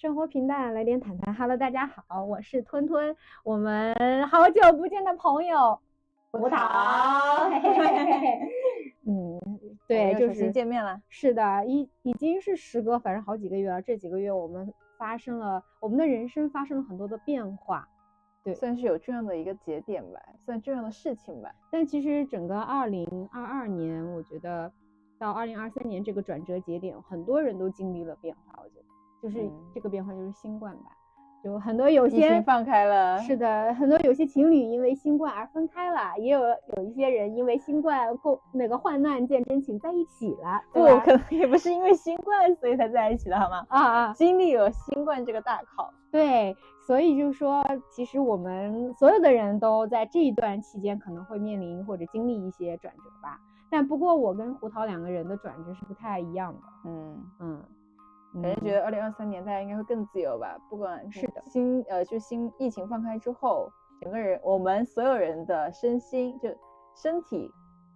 生活平淡，来点坦坦。Hello，大家好，我是吞吞，我们好久不见的朋友胡桃。嗯，对，就是见面了。是的，已已经是时隔反正好几个月了。这几个月我们发生了，我们的人生发生了很多的变化。对，算是有重要的一个节点吧，算重要的事情吧。但其实整个二零二二年，我觉得到二零二三年这个转折节点，很多人都经历了变化。我觉得。就是这个变化，就是新冠吧，就很多有些放开了，是的，很多有些情侣因为新冠而分开了，也有有一些人因为新冠共那个患难见真情在一起了，不，可能也不是因为新冠所以才在一起的，好吗？啊啊，经历了新冠这个大考，对，所以就是说，其实我们所有的人都在这一段期间可能会面临或者经历一些转折吧，但不过我跟胡桃两个人的转折是不太一样的，嗯嗯。感觉觉得二零二三年大家应该会更自由吧？不管是的，新呃，就新疫情放开之后，整个人我们所有人的身心就身体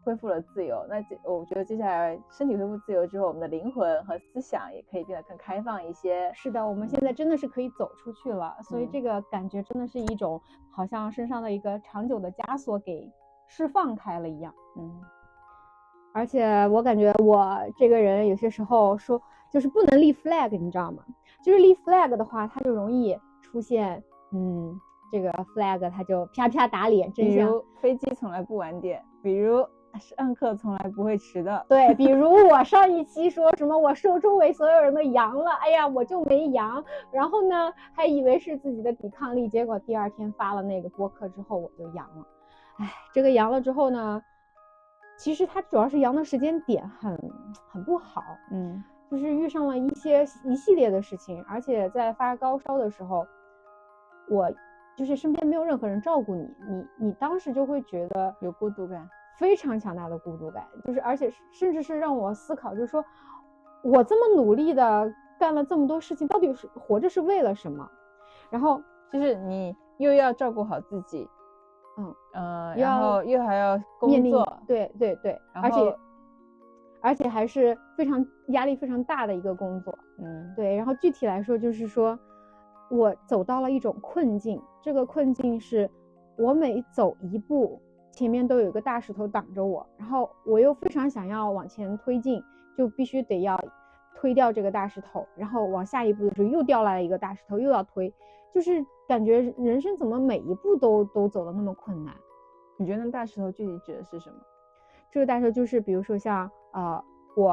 恢复了自由。那这我觉得接下来身体恢复自由之后，我们的灵魂和思想也可以变得更开放一些。是的，我们现在真的是可以走出去了，所以这个感觉真的是一种好像身上的一个长久的枷锁给释放开了一样。嗯，而且我感觉我这个人有些时候说。就是不能立 flag，你知道吗？就是立 flag 的话，它就容易出现，嗯，这个 flag 它就啪啪打脸。比如飞机从来不晚点，比如上课从来不会迟到。对，比如我上一期说什么我受周围所有人的阳了，哎呀，我就没阳，然后呢还以为是自己的抵抗力，结果第二天发了那个播客之后我就阳了。哎，这个阳了之后呢，其实它主要是阳的时间点很很不好，嗯。就是遇上了一些一系列的事情，而且在发高烧的时候，我就是身边没有任何人照顾你，你你当时就会觉得有孤独感，非常强大的孤独感，就是而且甚至是让我思考，就是说我这么努力的干了这么多事情，到底是活着是为了什么？然后就是你又要照顾好自己，嗯呃，然后又还要工作，对对对，而且。而且还是非常压力非常大的一个工作，嗯，对。然后具体来说，就是说我走到了一种困境，这个困境是我每走一步，前面都有一个大石头挡着我，然后我又非常想要往前推进，就必须得要推掉这个大石头，然后往下一步的时候又掉来了一个大石头，又要推，就是感觉人生怎么每一步都都走的那么困难？你觉得那大石头具体指的是什么？这个大石头就是比如说像。呃，我，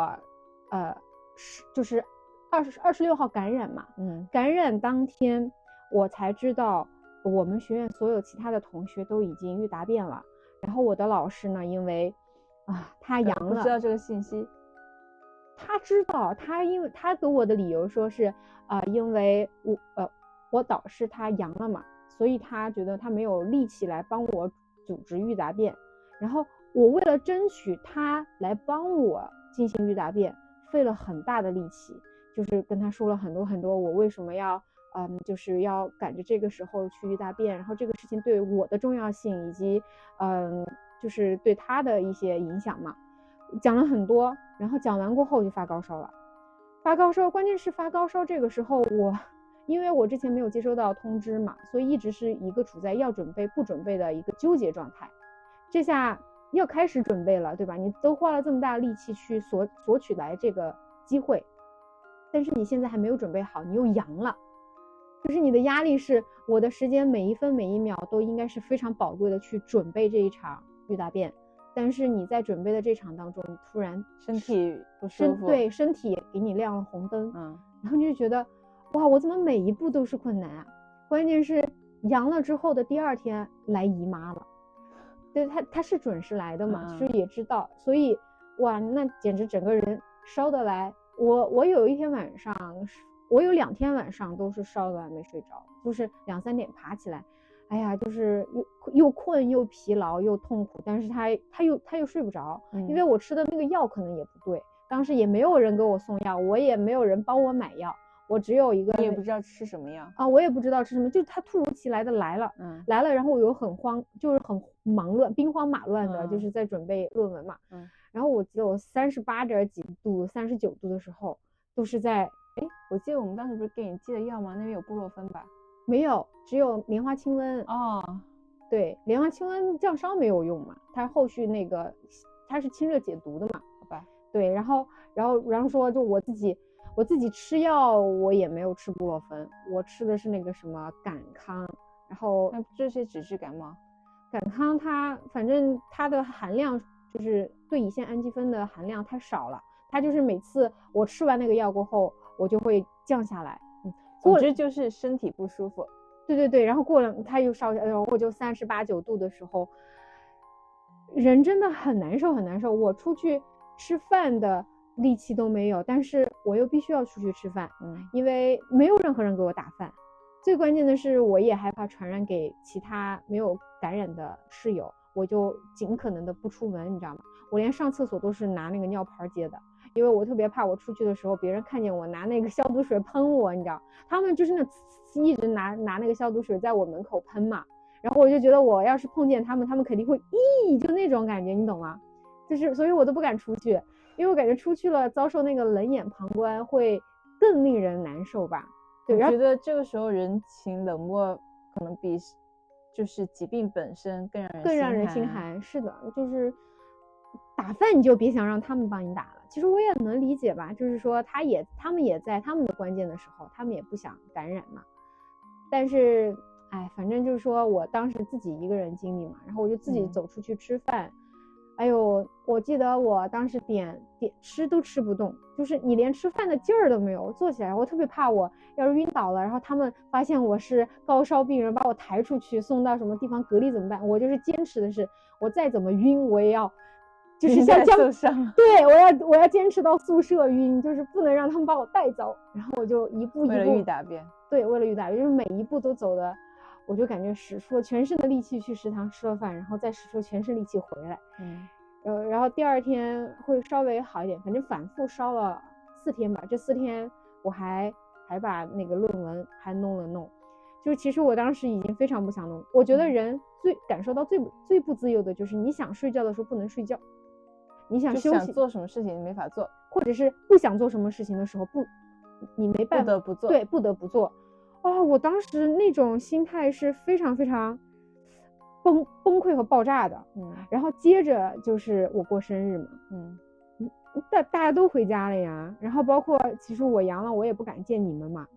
呃，是就是二十二十六号感染嘛，嗯，感染当天我才知道我们学院所有其他的同学都已经预答辩了，然后我的老师呢，因为啊他阳了，不知道这个信息，他知道，他因为他给我的理由说是啊，因为我呃我导师他阳了嘛，所以他觉得他没有力气来帮我组织预答辩，然后。我为了争取他来帮我进行预答辩，费了很大的力气，就是跟他说了很多很多，我为什么要，嗯，就是要赶着这个时候去预答辩，然后这个事情对我的重要性以及，嗯，就是对他的一些影响嘛，讲了很多，然后讲完过后就发高烧了，发高烧，关键是发高烧这个时候我，因为我之前没有接收到通知嘛，所以一直是一个处在要准备不准备的一个纠结状态，这下。要开始准备了，对吧？你都花了这么大力气去索索取来这个机会，但是你现在还没有准备好，你又阳了，就是你的压力是，我的时间每一分每一秒都应该是非常宝贵的去准备这一场预答辩，但是你在准备的这场当中，你突然身体不舒服，对身体给你亮了红灯，嗯，然后你就觉得，哇，我怎么每一步都是困难啊？关键是阳了之后的第二天来姨妈了。对他，他是准时来的嘛，所以也知道，所以哇，那简直整个人烧得来。我我有一天晚上，我有两天晚上都是烧的没睡着，就是两三点爬起来，哎呀，就是又又困又疲劳又痛苦，但是他他又他又睡不着，因为我吃的那个药可能也不对，当时也没有人给我送药，我也没有人帮我买药。我只有一个，你也不知道吃什么药啊，我也不知道吃什么，就他突如其来的来了，嗯，来了，然后我又很慌，就是很忙乱，兵荒马乱的，就是在准备论文嘛，嗯，然后我记得我三十八点几度、三十九度的时候，都是在哎，我记得我们当时不是给你寄的药吗？那边有布洛芬吧？没有，只有莲花清瘟。哦，对，莲花清瘟降烧没有用嘛，它后续那个它是清热解毒的嘛。好吧。对，然后然后然后说就我自己我自己吃药，我也没有吃布洛芬，我吃的是那个什么感康。然后那这些只是感冒，感康它反正它的含量就是对乙酰氨基酚的含量太少了，它就是每次我吃完那个药过后，我就会降下来。嗯总之就是身体不舒服，对对对，然后过了它又烧，然后我就三十八九度的时候，人真的很难受很难受。我出去吃饭的力气都没有，但是我又必须要出去吃饭，嗯，因为没有任何人给我打饭。最关键的是，我也害怕传染给其他没有感染的室友，我就尽可能的不出门，你知道吗？我连上厕所都是拿那个尿盆接的。因为我特别怕我出去的时候，别人看见我拿那个消毒水喷我，你知道，他们就是那一直拿拿那个消毒水在我门口喷嘛，然后我就觉得我要是碰见他们，他们肯定会咦，就那种感觉，你懂吗？就是所以我都不敢出去，因为我感觉出去了遭受那个冷眼旁观会更令人难受吧。对，我觉得这个时候人情冷漠可能比就是疾病本身更让人更让人心寒。是的，就是打饭你就别想让他们帮你打了。其实我也能理解吧，就是说他也他们也在他们的关键的时候，他们也不想感染嘛。但是，哎，反正就是说我当时自己一个人经历嘛，然后我就自己走出去吃饭。哎呦，我记得我当时点点吃都吃不动，就是你连吃饭的劲儿都没有。坐起来，我特别怕我要是晕倒了，然后他们发现我是高烧病人，把我抬出去送到什么地方隔离怎么办？我就是坚持的是，我再怎么晕我也要。就是像江上，对我要我要坚持到宿舍晕，就是不能让他们把我带走。然后我就一步一步，为了遇大便，对，为了遇大便，就是每一步都走的，我就感觉使出了全身的力气去食堂吃了饭，然后再使出全身力气回来。嗯，呃，然后第二天会稍微好一点，反正反复烧了四天吧。这四天我还还把那个论文还弄了弄，就其实我当时已经非常不想弄。我觉得人最感受到最最不自由的就是你想睡觉的时候不能睡觉。你想休息做什么事情没法做，或者是不想做什么事情的时候不，你没办法不得不做，对，不得不做。啊，我当时那种心态是非常非常崩崩溃和爆炸的。嗯，然后接着就是我过生日嘛，嗯，大大家都回家了呀。然后包括其实我阳了，我也不敢见你们嘛。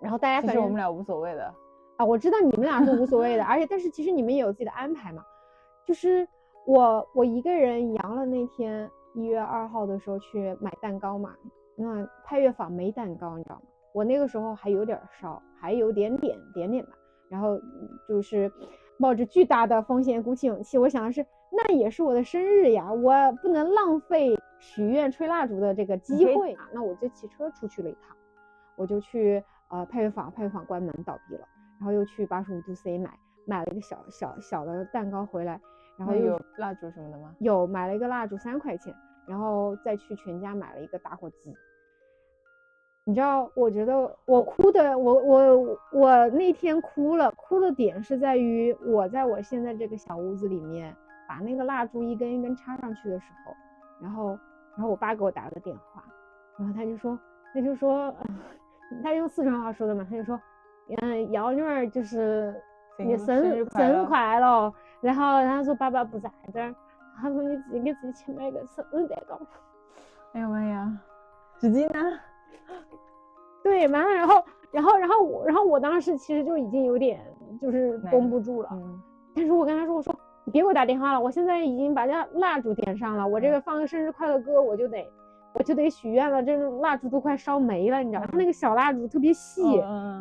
然后大家反正我们俩无所谓的啊，我知道你们俩是无所谓的，而且但是其实你们也有自己的安排嘛，就是。我我一个人阳了那天一月二号的时候去买蛋糕嘛，那派月坊没蛋糕，你知道吗？我那个时候还有点烧，还有点点点点吧，然后就是冒着巨大的风险鼓起勇气，我想的是那也是我的生日呀，我不能浪费许愿吹蜡烛的这个机会啊，那我就骑车出去了一趟，我就去呃派月坊，派月坊关门倒闭了，然后又去八十五度 C 买买了一个小小小的蛋糕回来。然后有蜡烛什么的吗？有，买了一个蜡烛三块钱，然后再去全家买了一个打火机。你知道，我觉得我哭的，我我我那天哭了，哭的点是在于我在我现在这个小屋子里面把那个蜡烛一根一根插上去的时候，然后然后我爸给我打了个电话，然后他就说他就说 他用四川话说的嘛，他就说嗯，幺女儿就是你生日生日快乐。然后他说爸爸不在这儿，他说你自己给自己去买个生日蛋糕。哎呀妈呀，纸巾呢？对，完了，然后，然后，然后我，然后我当时其实就已经有点就是绷不住了。嗯。但是我跟他说，我说你别给我打电话了，我现在已经把这蜡烛点上了，我这个放个生日快乐歌，我就得，我就得许愿了。这蜡烛都快烧没了，你知道吗？他那个小蜡烛特别细，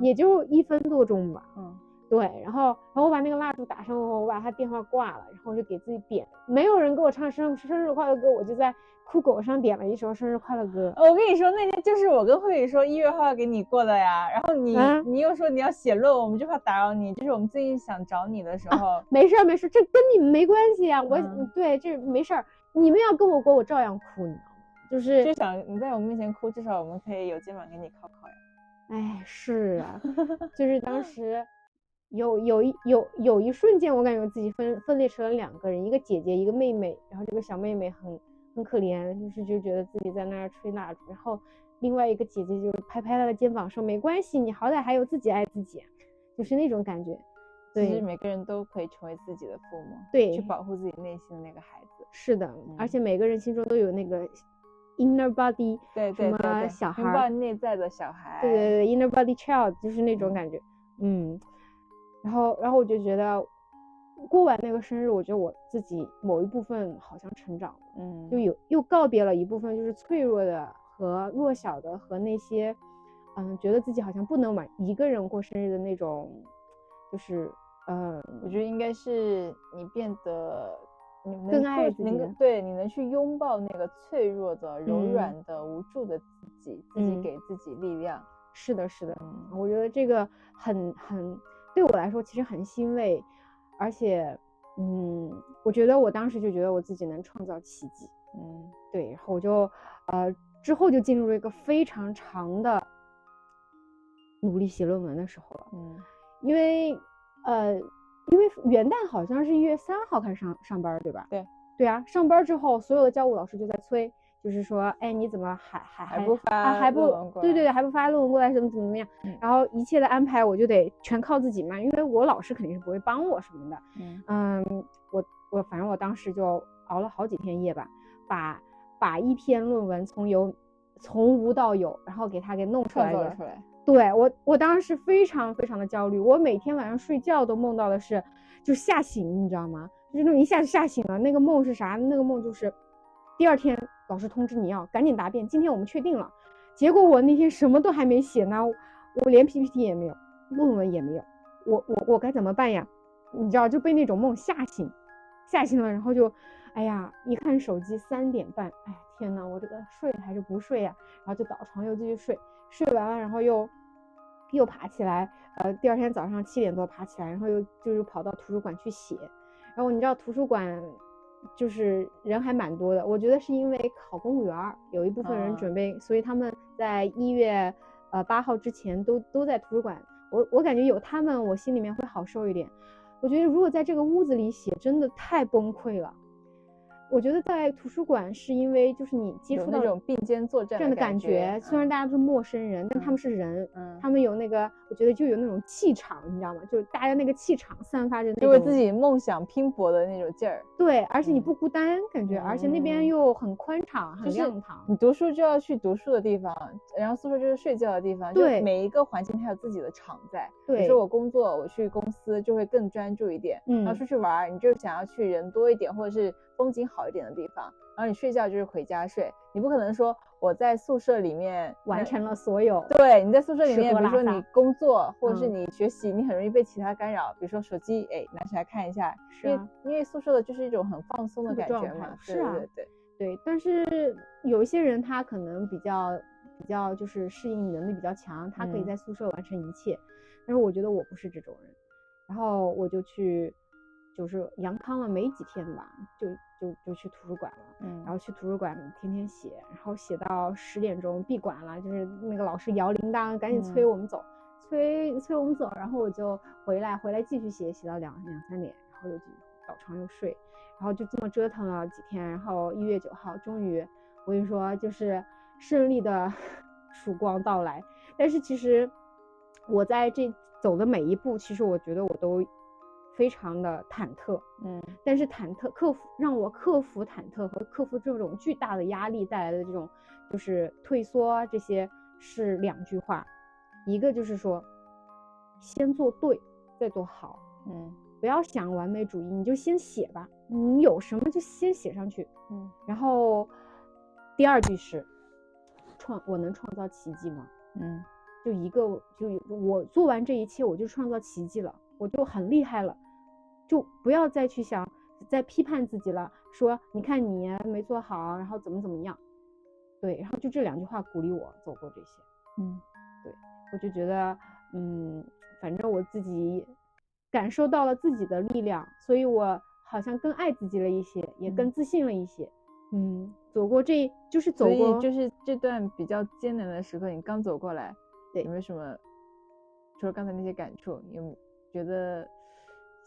也就一分多钟吧。嗯。对，然后，然后我把那个蜡烛打上后，我把他电话挂了，然后我就给自己点，没有人给我唱生生日快乐歌，我就在酷狗上点了一首生日快乐歌。我跟你说，那天就是我跟慧宇说一月号要给你过的呀，然后你你又说你要写论文，我们就怕打扰你，就是我们最近想找你的时候。没事儿没事儿，这跟你们没关系啊，我对这没事儿，你们要跟我过，我照样哭，你知道吗？就是就想你在我们面前哭，至少我们可以有肩膀给你靠靠呀。哎，是啊，就是当时。有有一有有一瞬间，我感觉自己分分裂成了两个人，一个姐姐，一个妹妹。然后这个小妹妹很很可怜，就是就觉得自己在那儿吹蜡烛。然后另外一个姐姐就是拍拍她的肩膀说：“没关系，你好歹还有自己爱自己。”就是那种感觉。其实每个人都可以成为自己的父母，对，去保护自己内心的那个孩子。是的，而且每个人心中都有那个 inner body，对对对，小孩，内在的小孩。对对对，inner body child 就是那种感觉。嗯，然后然后我就觉得。过完那个生日，我觉得我自己某一部分好像成长了，嗯，就有又告别了一部分就是脆弱的和弱小的和那些，嗯，觉得自己好像不能晚一个人过生日的那种，就是，嗯，我觉得应该是你变得你更爱自己，对，你能去拥抱那个脆弱的、柔软的、无助的自己，自己给自己力量。是的，是的，我觉得这个很很对我来说其实很欣慰。而且，嗯，我觉得我当时就觉得我自己能创造奇迹，嗯，对，然后我就，呃，之后就进入了一个非常长的努力写论文的时候了，嗯，因为，呃，因为元旦好像是一月三号开始上上班，对吧？对，对啊，上班之后，所有的教务老师就在催。就是说，哎，你怎么还还还不发还不对对对，还不发论文过来，怎么怎么怎么样？然后一切的安排我就得全靠自己嘛，因为我老师肯定是不会帮我什么的。嗯，我我反正我当时就熬了好几天夜吧，把把一篇论文从有从无到有，然后给他给弄出来了。出来。对我我当时非常非常的焦虑，我每天晚上睡觉都梦到的是就吓醒，你知道吗？就是那种一下就吓醒了。那个梦是啥？那个梦就是第二天。老师通知你要赶紧答辩，今天我们确定了。结果我那天什么都还没写呢，我连 PPT 也没有，论文也没有，我我我该怎么办呀？你知道就被那种梦吓醒，吓醒了，然后就，哎呀，一看手机三点半，哎天呐，我这个睡还是不睡呀？然后就倒床又继续睡，睡完了然后又又爬起来，呃，第二天早上七点多爬起来，然后又就是跑到图书馆去写，然后你知道图书馆。就是人还蛮多的，我觉得是因为考公务员有一部分人准备，所以他们在一月呃八号之前都都在图书馆。我我感觉有他们，我心里面会好受一点。我觉得如果在这个屋子里写，真的太崩溃了。我觉得在图书馆是因为就是你接触到那种并肩作战这样的感觉，虽然大家都是陌生人，但他们是人，他们有那个，我觉得就有那种气场，你知道吗？就是大家那个气场散发着那种为自己梦想拼搏的那种劲儿。对，而且你不孤单，感觉，而且那边又很宽敞，很亮堂。你读书就要去读书的地方，然后宿舍就是睡觉的地方。对，每一个环境它有自己的场在。对，比如说我工作，我去公司就会更专注一点。嗯，然后出去玩，你就想要去人多一点，或者是。风景好一点的地方，然后你睡觉就是回家睡，你不可能说我在宿舍里面完成了所有。对，你在宿舍里面，比如说你工作或者是你学习，你很容易被其他干扰，比如说手机，哎，拿起来看一下。是啊，因为宿舍的就是一种很放松的感觉嘛。是啊，对对对。但是有一些人他可能比较比较就是适应能力比较强，他可以在宿舍完成一切。但是我觉得我不是这种人，然后我就去。就是阳康了没几天吧，就就就去图书馆了，嗯，然后去图书馆天天写，然后写到十点钟闭馆了，就是那个老师摇铃铛，赶紧催我们走，催催我们走，然后我就回来，回来继续写，写到两两三点，然后又倒床又睡，然后就这么折腾了几天，然后一月九号终于，我跟你说就是胜利的 曙光到来，但是其实我在这走的每一步，其实我觉得我都。非常的忐忑，嗯，但是忐忑克服让我克服忐忑和克服这种巨大的压力带来的这种就是退缩啊，这些是两句话，一个就是说，先做对，再做好，嗯，不要想完美主义，你就先写吧，你有什么就先写上去，嗯，然后第二句是创，我能创造奇迹吗？嗯，就一个就我做完这一切，我就创造奇迹了，我就很厉害了。就不要再去想，再批判自己了。说你看你没做好，然后怎么怎么样，对，然后就这两句话鼓励我走过这些。嗯，对，我就觉得，嗯，反正我自己感受到了自己的力量，所以我好像更爱自己了一些，也更自信了一些。嗯，走过这就是走过，就是这段比较艰难的时刻，你刚走过来，对，有没有什么？除了刚才那些感触，你有觉得？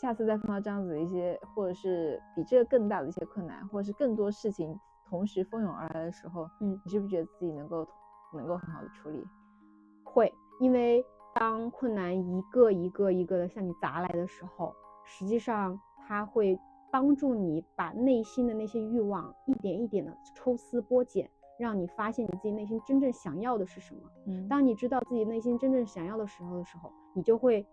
下次再碰到这样子的一些，或者是比这个更大的一些困难，或者是更多事情同时蜂拥而来的时候，嗯，你是不是觉得自己能够能够很好的处理？会，因为当困难一个一个一个的向你砸来的时候，实际上它会帮助你把内心的那些欲望一点一点的抽丝剥茧，让你发现你自己内心真正想要的是什么。嗯当你知道自己内心真正想要的时候的时候，你就会，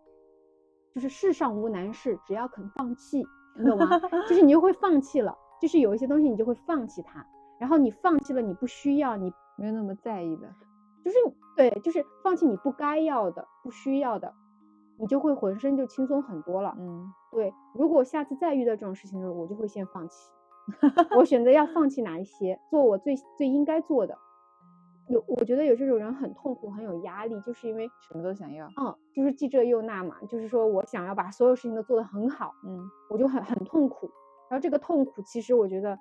就是世上无难事，只要肯放弃，你懂吗？就是你就会放弃了，就是有一些东西你就会放弃它，然后你放弃了你不需要，你没有那么在意的。就是对，就是放弃你不该要的、不需要的，你就会浑身就轻松很多了。嗯对，如果下次再遇到这种事情的时候，我就会先放弃，我选择要放弃哪一些，做我最最应该做的。有，我觉得有这种人很痛苦、很有压力，就是因为，什么都想要。嗯，就是既这又那嘛，就是说我想要把所有事情都做得很好，嗯我就很很痛苦。然后这个痛苦，其实我觉得，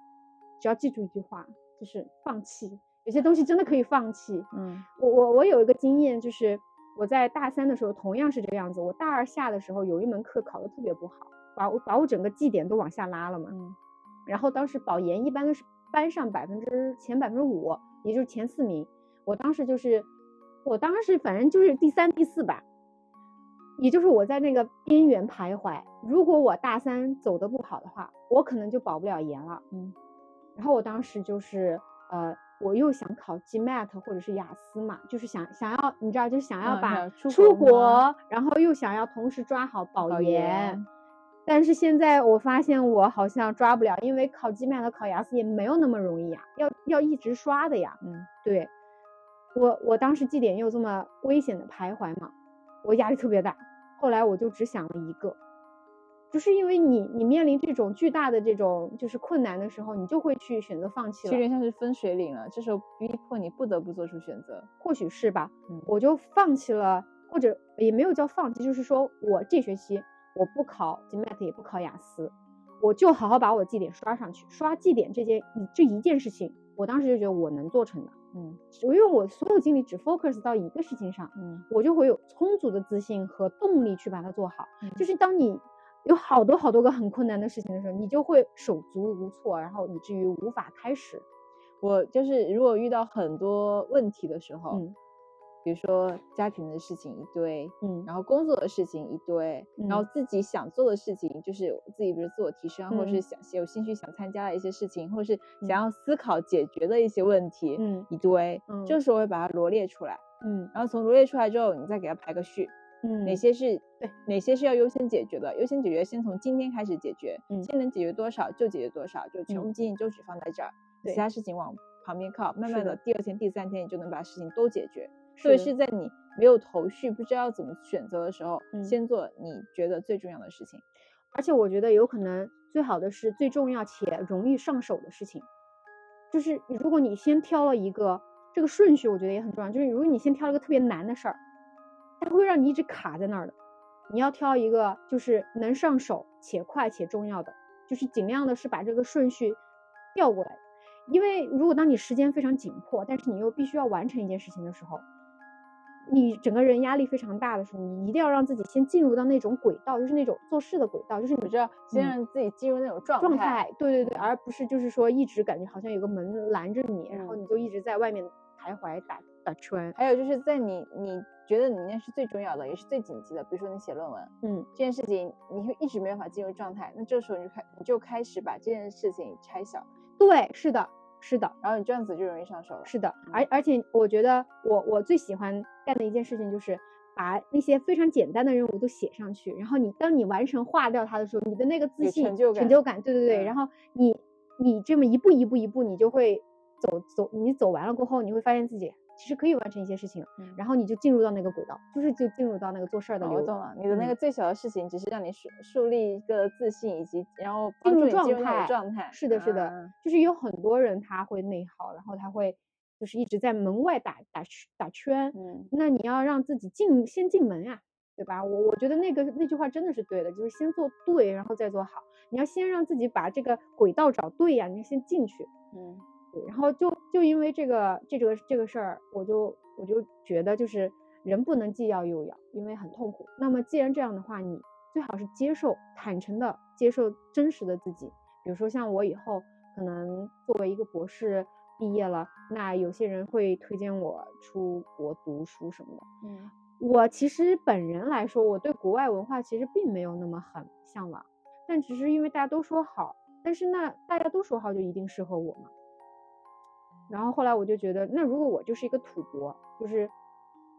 只要记住一句话，就是放弃。有些东西真的可以放弃。嗯我我我有一个经验，就是我在大三的时候同样是这个样子。我大二下的时候有一门课考得特别不好，把我把我整个绩点都往下拉了嘛。嗯然后当时保研一般都是班上百分之前百分之五，也就是前四名。我当时就是，我当时反正就是第三、第四吧，也就是我在那个边缘徘徊。如果我大三走的不好的话，我可能就保不了研了。嗯，然后我当时就是呃，我又想考 GMAT 或者是雅思嘛，就是想想要你知道，就是想要嗯把出出国然后又想要同时抓好保保研。但是现在我发现我好像抓不了，因为考 GMAT 和考雅思也没有那么容易呀，要要一直刷的呀。嗯对，我我当时绩点又这么危险的徘徊嘛，我压力特别大。后来我就只想了一个，就是因为你你面临这种巨大的这种就是困难的时候，你就会去选择放弃了有点，像是分水岭了，这时候逼迫你不得不做出选择。或许是吧，嗯我就放弃了，或者也没有叫放弃，就是说我这学期我不考 GMAT 也不考雅思，我就好好把我绩点刷上去。刷绩点这件一这一件事情，我当时就觉得我能做成的，嗯因为我所有精力只 focus 到一个事情上，嗯我就会有充足的自信和动力去把它做好。嗯就是当你有好多好多个很困难的事情的时候，你就会手足无措，然后以至于无法开始。我就是如果遇到很多问题的时候，嗯比如说家庭的事情一堆，嗯。然后工作的事情一堆，然后嗯。自己想做的事情，就是自己比如自我提升，或者是嗯。想有兴趣想参加的一些事情，或者是嗯。想要思考解决的一些问题，嗯一堆，嗯这时候我会把它罗列出来，嗯。然后从罗列出来之后，你再给它排个序，嗯，哪些是对哪些是要优先解决的，优先解决先从今天开始解决，嗯先能解决多少就解决多少，就全嗯。部精力就只放在这儿，对。其他事情往旁边靠，慢慢的。第二天、第三天你就能把事情都解决。是特别是在你没有头绪、不知道怎么选择的时候，嗯先做你觉得最重要的事情。而且我觉得有可能最好的是最重要且容易上手的事情，就是如果你先挑了一个这个顺序，我觉得也很重要。就是如果你先挑了一个特别难的事儿，它会让你一直卡在那儿的。你要挑一个就是能上手且快且重要的，就是尽量的是把这个顺序调过来。因为如果当你时间非常紧迫，但是你又必须要完成一件事情的时候，你整个人压力非常大的时候，你一定要让自己先进入到那种轨道，就是那种做事的轨道，就是你我知道，先嗯让自己进入那种状状态。对对对，而不是就是说一直感觉好像有个门拦着你，然后嗯你就一直在外面徘徊打打圈。还有就是在你你觉得你那是最重要的，也是最紧急的，比如说你写论文嗯，这件事情，你会一直没办法进入状态，那这时候你就开你就开始把这件事情拆小，对，是的，是的，然后你这样子就容易上手了。是的。而而且我觉得我我最喜欢干的一件事情就是把那些非常简单的任务都写上去，然后你当你完成划掉它的时候，你的那个自信、成就感成就感，对对对，嗯然后你你这么一步一步一步，你就会走走，你走完了过后，你会发现自己其实可以完成一些事情，嗯然后你就进入到那个轨道，就是就进入到那个做事儿的哦流我懂了，你的那嗯个最小的事情，只是让你树树立一个自信，以及然后帮进入状态状态。是的，是的，嗯就是有很多人他会内耗，然后他会就是一直在门外打打圈打圈。嗯，那你要让自己进先进门呀、对吧？我我觉得那个那句话真的是对的，就是先做对，然后再做好。你要先让自己把这个轨道找对呀、你要先进去。嗯对，然后就就因为这个这个这个事儿，我就我就觉得就是人不能既要又要，因为很痛苦。那么既然这样的话，你最好是接受坦诚的接受真实的自己。比如说像我以后可能作为一个博士，毕业了，那有些人会推荐我出国读书什么的。嗯我其实本人来说，我对国外文化其实并没有那么很向往，但只是因为大家都说好，但是那大家都说好就一定适合我吗？然后后来我就觉得，那如果我就是一个土博，就是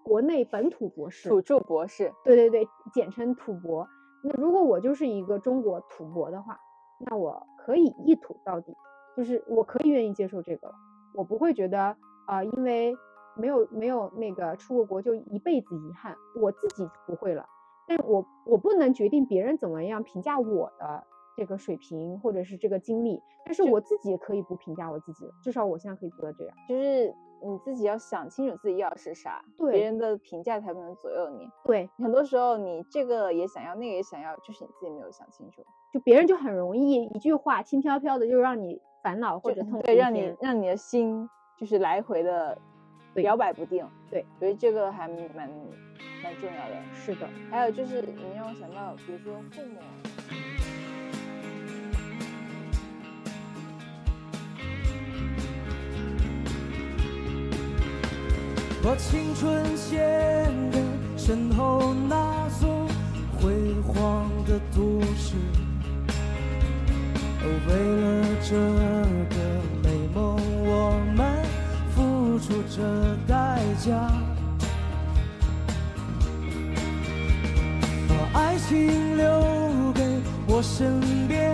国内本土博士，土著博士，对对对，简称土博。那如果我就是一个中国土博的话，那我可以一土到底，就是我可以愿意接受这个了，我不会觉得啊、呃因为没有没有那个出过国就一辈子遗憾，我自己不会了，但我我不能决定别人怎么样评价我的这个水平或者是这个经历，但是我自己也可以不评价我自己了，至少我现在可以做到这样。就是你自己要想清楚自己要是啥，对别人的评价才不能左右你。对，很多时候你这个也想要，那个也想要，就是你自己没有想清楚，就别人就很容易一句话轻飘飘的就让你烦恼或者痛苦对，让你让你的心就是来回的摇摆不定。对，所以这个还蛮蛮重要的。是的。还有就是你让我想到，比如说父母。把青春献给身后那座辉煌的都市。哦，为了这个美梦，我们付出着代价。把爱情留给我身边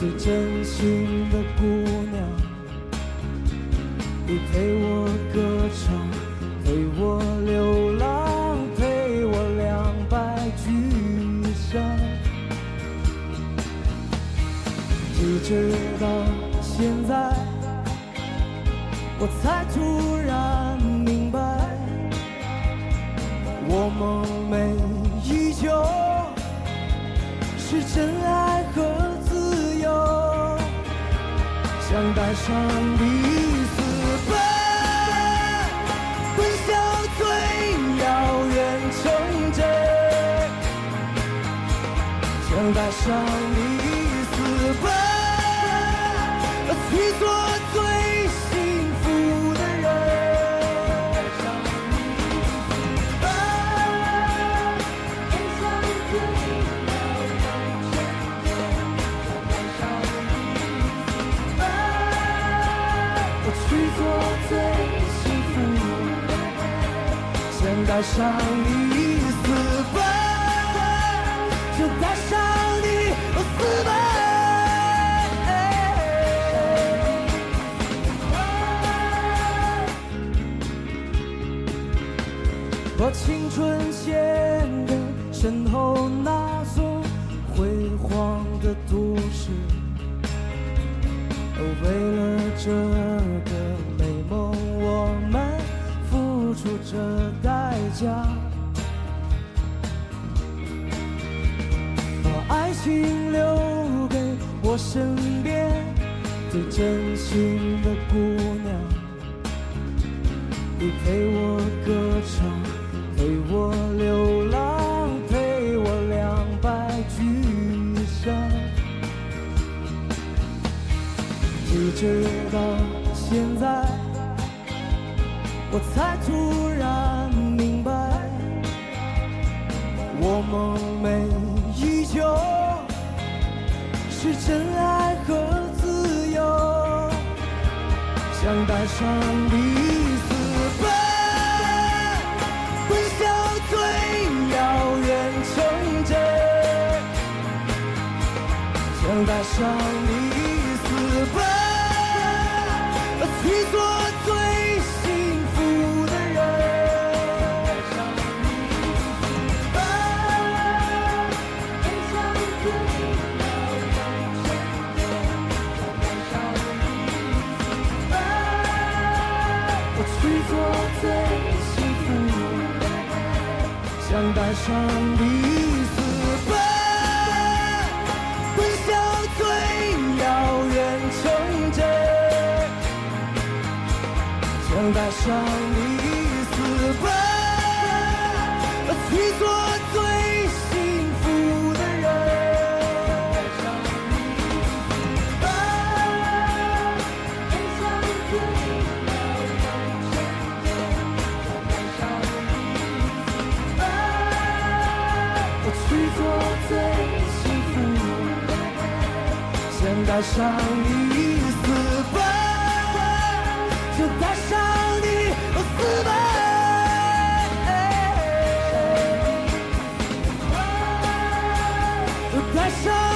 最真心的姑娘。你陪我歌才突然明白，我梦寐以求是真爱和自由。想带上你私奔，奔向最遥远城镇。想带上你着代价。把爱情留给我身边最真心的姑娘。你陪我歌唱，陪我流浪，陪我两败俱伤。你知道，我才突然明白，我梦寐以求是真爱和自由。想带上你私奔，奔向最遥远城镇。想带上你带上你私奔，奔向最遥远城镇，想带上你私奔，去做带上你私奔，就带上你私奔。带上